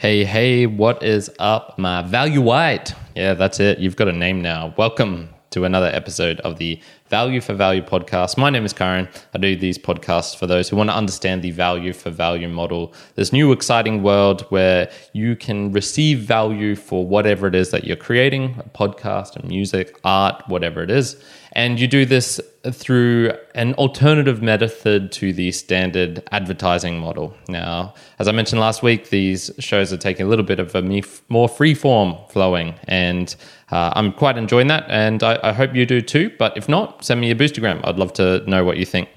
Hey, hey, what is up, my value white? Yeah, that's it. You've got a name now. Welcome to another episode of the Value for Value podcast. My name is Kyrin. I do these podcasts for those who want to understand the value for value model, this new exciting world where you can receive value for whatever it is that you're creating a podcast, a music, art, whatever it is. And you do this through an alternative method to the standard advertising model. Now, as I mentioned last week, these shows are taking a little bit of a more free form flowing, and uh, I'm quite enjoying that. And I, I hope you do too. But if not, send me a boostagram. I'd love to know what you think.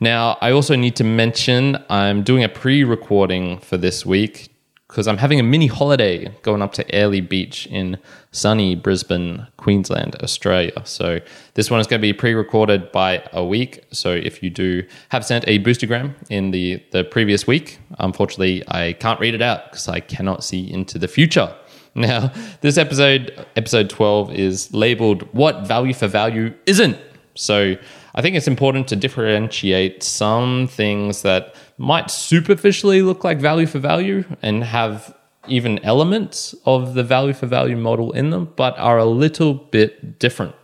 Now, I also need to mention I'm doing a pre recording for this week because I'm having a mini holiday going up to Airlie Beach in sunny Brisbane, Queensland, Australia. So this one is going to be pre-recorded by a week. So if you do have sent a boostagram in the the previous week, unfortunately I can't read it out because I cannot see into the future. Now, this episode, episode 12, is labeled What Value for Value Isn't. So I think it's important to differentiate some things that might superficially look like value for value and have even elements of the value for value model in them, but are a little bit different.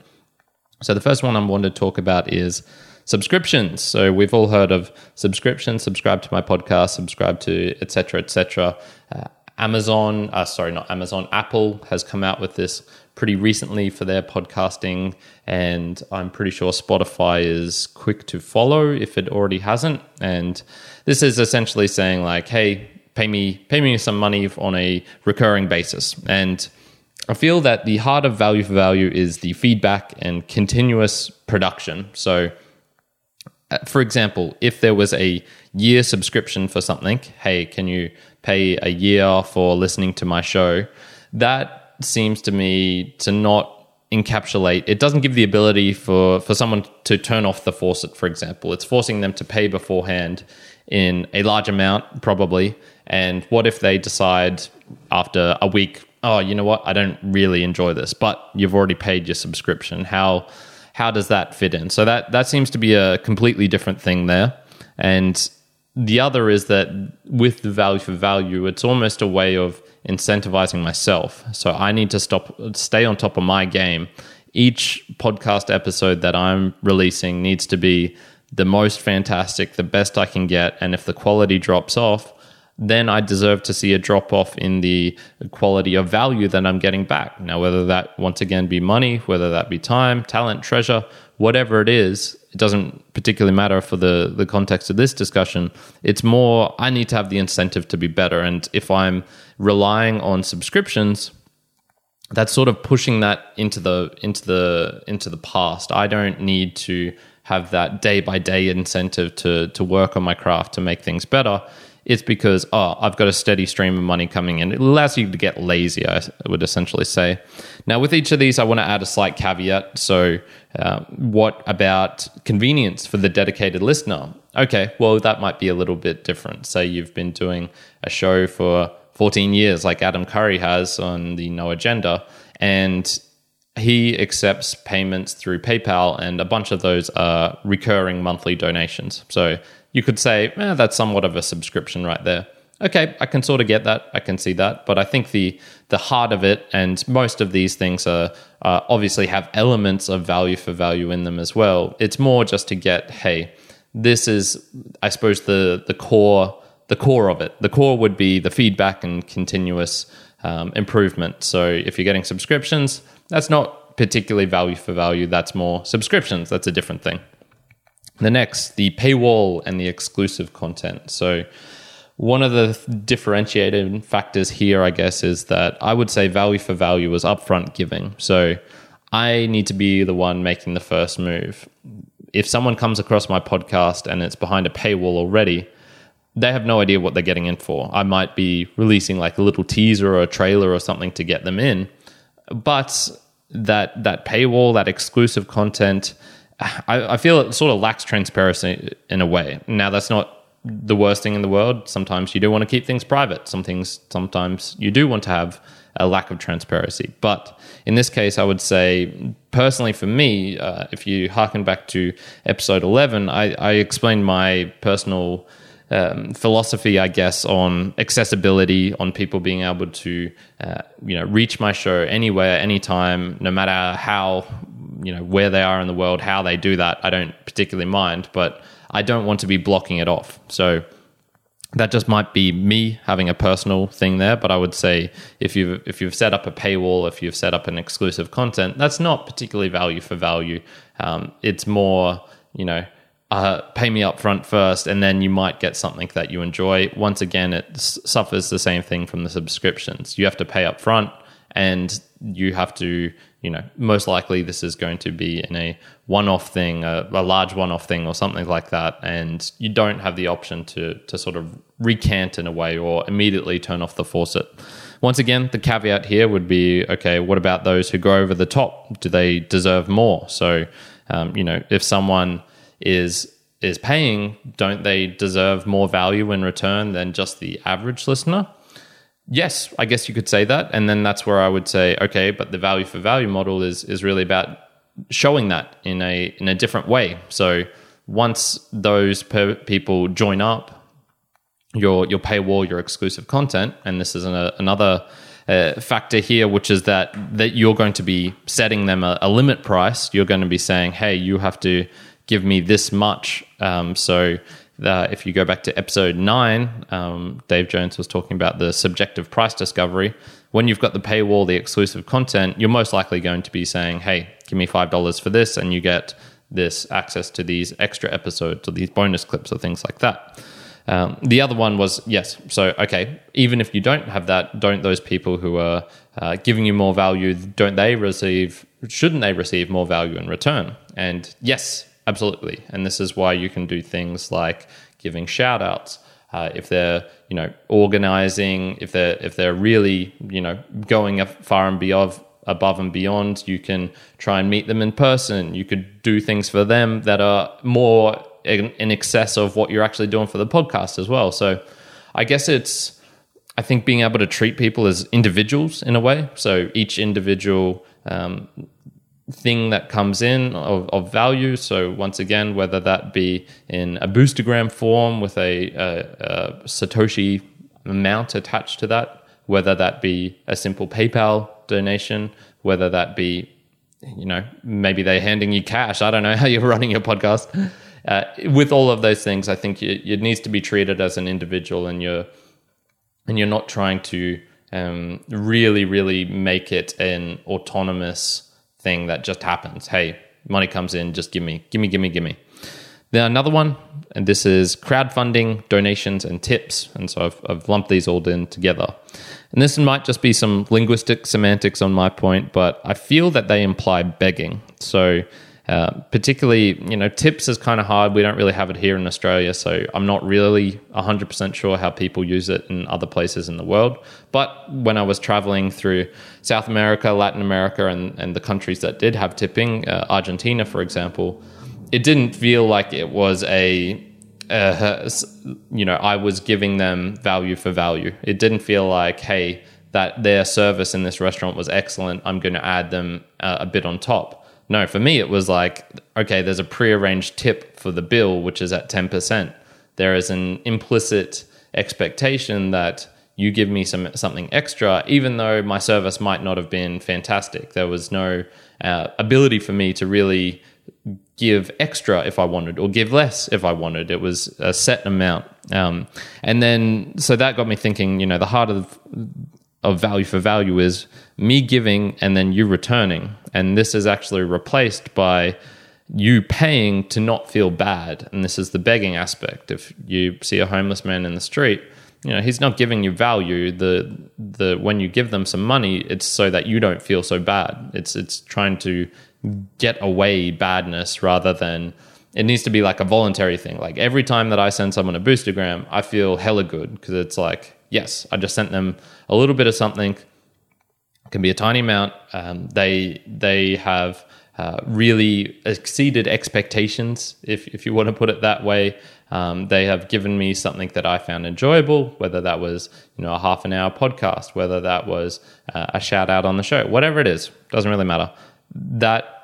So the first one I'm want to talk about is subscriptions. So we've all heard of subscriptions, subscribe to my podcast, subscribe to etc. etc. Uh, Amazon, uh, sorry, not Amazon, Apple has come out with this pretty recently for their podcasting, and I'm pretty sure Spotify is quick to follow if it already hasn't. And this is essentially saying like, hey, pay me pay me some money on a recurring basis. And I feel that the heart of value for value is the feedback and continuous production. So uh, for example, if there was a year subscription for something, hey, can you pay a year for listening to my show? That seems to me to not encapsulate it doesn't give the ability for for someone to turn off the faucet for example. It's forcing them to pay beforehand in a large amount probably. And what if they decide after a week oh you know what? I don't really enjoy this but you've already paid your subscription. How how does that fit in? So that that seems to be a completely different thing there. And the other is that with the value for value it's almost a way of incentivizing myself. So I need to stop, stay on top of my game. Each podcast episode that I'm releasing needs to be the most fantastic, the best I can get. And if the quality drops off, then I deserve to see a drop off in the quality of value that I'm getting back. Now, whether that once again be money, whether that be time, talent, treasure, whatever it is, it doesn't particularly matter for the, the context of this discussion. It's more, I need to have the incentive to be better. And if I'm relying on subscriptions, that's sort of pushing that into the into the into the past. I don't need to have that day by day incentive to to work on my craft to make things better. It's because oh, I've got a steady stream of money coming in. It allows you to get lazy. I would essentially say. Now, with each of these, I want to add a slight caveat. So, uh, what about convenience for the dedicated listener? Okay, well, that might be a little bit different. Say you've been doing a show for 14 years, like Adam Curry has on the No Agenda. And he accepts payments through PayPal, and a bunch of those are recurring monthly donations. So you could say, eh, that's somewhat of a subscription right there. Okay, I can sort of get that. I can see that, but I think the the heart of it, and most of these things are uh, obviously have elements of value for value in them as well. It's more just to get, hey, this is, I suppose, the the core the core of it. The core would be the feedback and continuous um, improvement. So if you're getting subscriptions, that's not particularly value for value. That's more subscriptions. That's a different thing. The next, the paywall and the exclusive content. So one of the differentiating factors here, I guess, is that I would say value for value is upfront giving. So I need to be the one making the first move. If someone comes across my podcast and it's behind a paywall already, they have no idea what they're getting in for. I might be releasing like a little teaser or a trailer or something to get them in, but that that paywall, that exclusive content, I, I feel it sort of lacks transparency in a way. Now that's not the worst thing in the world. Sometimes you do want to keep things private. Some things, sometimes you do want to have a lack of transparency. But in this case, I would say, personally for me, uh, if you harken back to episode 11, I, I explained my personal um, philosophy, I guess, on accessibility, on people being able to, uh, you know, reach my show anywhere, anytime, no matter how, you know, where they are in the world, how they do that. I don't particularly mind, but I don't want to be blocking it off. So that just might be me having a personal thing there. But I would say if you've if you've set up a paywall, if you've set up an exclusive content, that's not particularly value for value. Um, it's more, you know uh, pay me up front first, and then you might get something that you enjoy. Once again, it s- suffers the same thing from the subscriptions. You have to pay up front, and you have to, you know, most likely this is going to be in a one off thing, a, a large one off thing, or something like that. And you don't have the option to, to sort of recant in a way or immediately turn off the faucet. Once again, the caveat here would be okay, what about those who go over the top? Do they deserve more? So, um, you know, if someone is is paying, don't they deserve more value in return than just the average listener? Yes, I guess you could say that, and then that's where I would say, okay, but the value for value model is is really about showing that in a in a different way. So once those people join up, your your paywall, your exclusive content, and this is an, another uh, factor here, which is that that you're going to be setting them a, a limit price. You're going to be saying, hey, you have to give me this much. Um, so the, if you go back to episode nine, um, Dave Jones was talking about the subjective price discovery. When you've got the paywall, the exclusive content, you're most likely going to be saying, hey, give me $5 for this, and you get this access to these extra episodes or these bonus clips or things like that. Um, the other one was yes. So okay, even if you don't have that, don't those people who are uh, giving you more value, don't they receive? Shouldn't they receive more value in return? And yes, Absolutely. And this is why you can do things like giving shout outs. Uh, if they're you know organizing if they're if they're really you know going far and beyond above and beyond you can try and meet them in person you could do things for them that are more in, in excess of what you're actually doing for the podcast as well so i guess it's i think being able to treat people as individuals in a way so each individual um, thing that comes in of, of, value. So once again, whether that be in a boostagram form with a, a, a, Satoshi amount attached to that, whether that be a simple PayPal donation, whether that be you know maybe they're handing you cash. I don't know how you're running your podcast. Uh, with all of those things, I think it, it, needs to be treated as an individual, and you're and you're not trying to um, really, really make it an autonomous thing that just happens. Hey, money comes in, just give me, give me, give me, give me. Then another one, and this is crowdfunding, donations, and tips. And so I've, I've lumped these all in together. And this might just be some linguistic semantics on my point, but I feel that they imply begging. So uh, particularly, you know, tips is kind of hard. We don't really have it here in Australia, so I'm not really 100% sure how people use it in other places in the world. But when I was traveling through South America, Latin America, and, and the countries that did have tipping, uh, Argentina, for example, it didn't feel like it was a uh, you know, I was giving them value for value. It didn't feel like, hey, that their service in this restaurant was excellent. I'm going to add them uh, a bit on top. No, for me, it was like, okay, there's a prearranged tip for the bill, which is at 10%. There is an implicit expectation that you give me some something extra, even though my service might not have been fantastic. There was no uh, ability for me to really give extra if I wanted or give less if I wanted. It was a set amount. Um, and then, so that got me thinking, you know, the heart of of value for value is me giving and then you returning. And this is actually replaced by you paying to not feel bad. And this is the begging aspect. If you see a homeless man in the street, you know, he's not giving you value. The the when you give them some money, it's so that you don't feel so bad. It's it's trying to get away badness rather than it needs to be like a voluntary thing. Like every time that I send someone a boostagram, I feel hella good because it's like yes, I just sent them a little bit of something. It can be a tiny amount. Um, they they have uh, really exceeded expectations, if if you want to put it that way. Um, they have given me something that I found enjoyable, whether that was you know a half an hour podcast, whether that was uh, a shout out on the show, whatever it is, doesn't really matter. That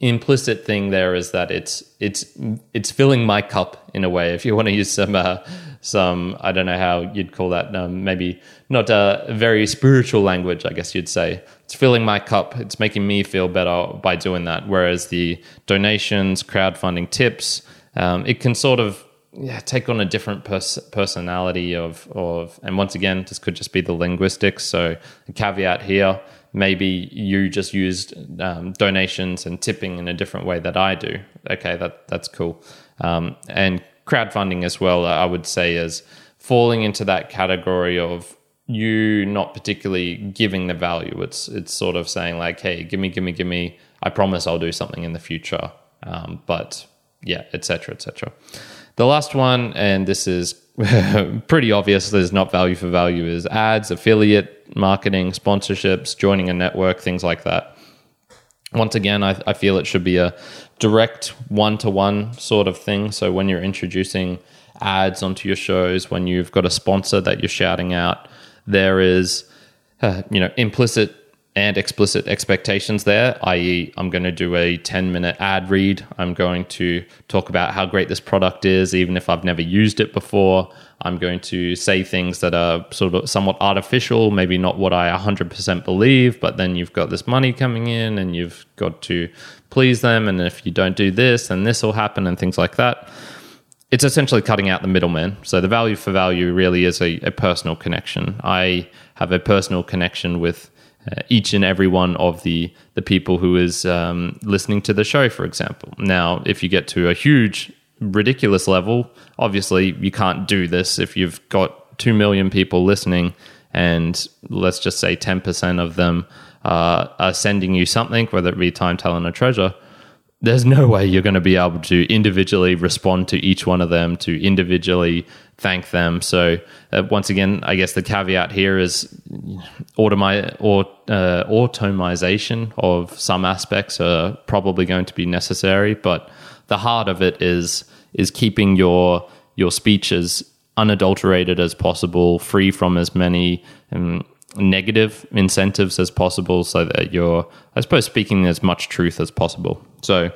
implicit thing there is that it's it's it's filling my cup in a way. If you want to use some uh, some I don't know how you'd call that um, maybe not a very spiritual language, I guess you'd say. It's filling my cup. It's making me feel better by doing that. Whereas the donations, crowdfunding tips, um, it can sort of yeah, take on a different pers- personality of of and once again this could just be the linguistics so a caveat here maybe you just used um, donations and tipping in a different way that I do okay that that's cool um, and crowdfunding as well I would say is falling into that category of you not particularly giving the value. It's it's sort of saying like hey give me give me give me I promise I'll do something in the future. Um, but yeah etc etc the last one, and this is pretty obvious, there's not value for value, is ads, affiliate marketing, sponsorships, joining a network, things like that. Once again, I, I feel it should be a direct one to one sort of thing. So when you're introducing ads onto your shows, when you've got a sponsor that you're shouting out, there is, uh, you know, implicit and explicit expectations there, i.e., I'm going to do a 10 minute ad read. I'm going to talk about how great this product is, even if I've never used it before. I'm going to say things that are sort of somewhat artificial, maybe not what I 100% believe, but then you've got this money coming in and you've got to please them. And if you don't do this, then this will happen and things like that. It's essentially cutting out the middleman. So the value for value really is a, a personal connection. I have a personal connection with uh, each and every one of the the people who is um, listening to the show, for example. Now, if you get to a huge, ridiculous level, obviously you can't do this if you've got two million people listening, and let's just say ten percent of them uh, are sending you something, whether it be time, talent, or treasure there's no way you're going to be able to individually respond to each one of them to individually thank them. So uh, once again i guess the caveat here is automi- or uh, automation of some aspects are probably going to be necessary but the heart of it is is keeping your your speech as unadulterated as possible free from as many um, negative incentives as possible so that you're i suppose speaking as much truth as possible. So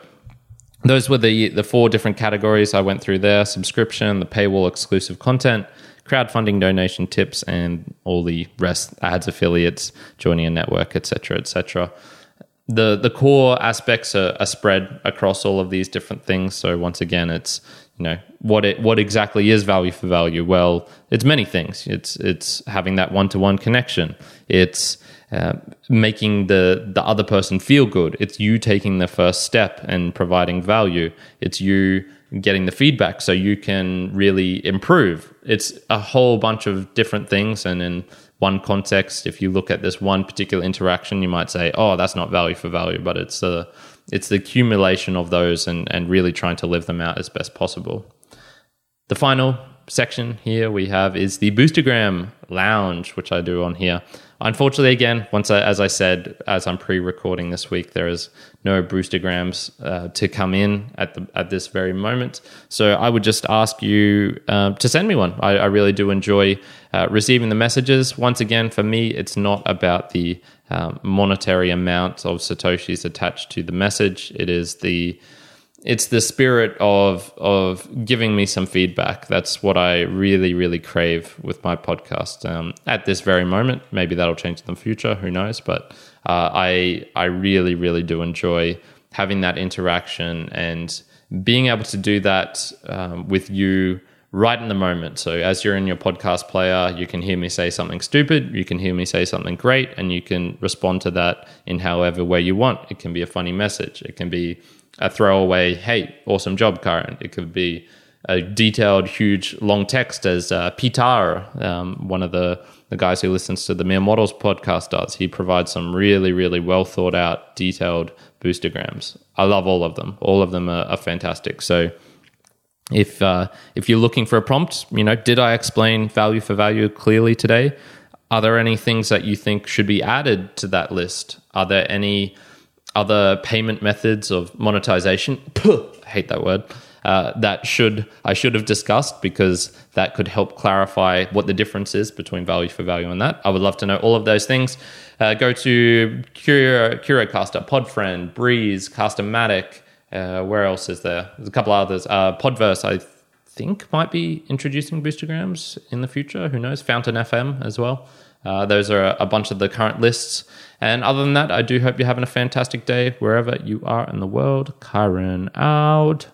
those were the the four different categories i went through there. Subscription the paywall exclusive content crowdfunding donation tips and all the rest ads affiliates joining a network etc etc the the core aspects are, are spread across all of these different things. So once again it's you know what it what exactly is value for value? Well it's many things. It's it's having that one-to-one connection. It's uh, making the the other person feel good. It's you taking the first step and providing value. It's you getting the feedback so you can really improve. It's a whole bunch of different things. And in one context if you look at this one particular interaction you might say oh that's not value for value but it's a it's the accumulation of those and, and really trying to live them out as best possible. The final section here we have is the Boostagram Lounge, which I do on here. Unfortunately, again, once I, as I said, as I'm pre-recording this week, there is no Boostagrams uh, to come in at the at this very moment. So I would just ask you uh, to send me one. I, I really do enjoy uh, receiving the messages. Once again, for me, it's not about the um, monetary amount of satoshis attached to the message. It is the it's the spirit of of giving me some feedback. That's what I really really crave with my podcast um, at this very moment. Maybe that'll change in the future. Who knows? But uh, I I really really do enjoy having that interaction and being able to do that um, with you right in the moment. So as you're in your podcast player, you can hear me say something stupid, you can hear me say something great, and you can respond to that in however way you want. It can be a funny message, it can be a throwaway, hey, awesome job, Kyrin. It could be a detailed, huge, long text, as uh, Pitar, um, one of the, the guys who listens to the Mere Mortals podcast, does. He provides some really, really well thought out, detailed boostagrams. I love all of them. All of them are, are fantastic. So if uh, if you're looking for a prompt, you know, did I explain value for value clearly today? Are there any things that you think should be added to that list? Are there any other payment methods of monetization? I hate that word. uh, that should I should have discussed because that could help clarify what the difference is between value for value and that. I would love to know all of those things. Uh, go to Curio, Podfriend, Breez, Castamatic. Uh, where else is there? There's a couple others. Uh, Podverse, I think, might be introducing boostagrams in the future. Who knows? Fountain FM as well. Uh, those are a bunch of the current lists. And other than that, I do hope you're having a fantastic day wherever you are in the world. Kyrin out.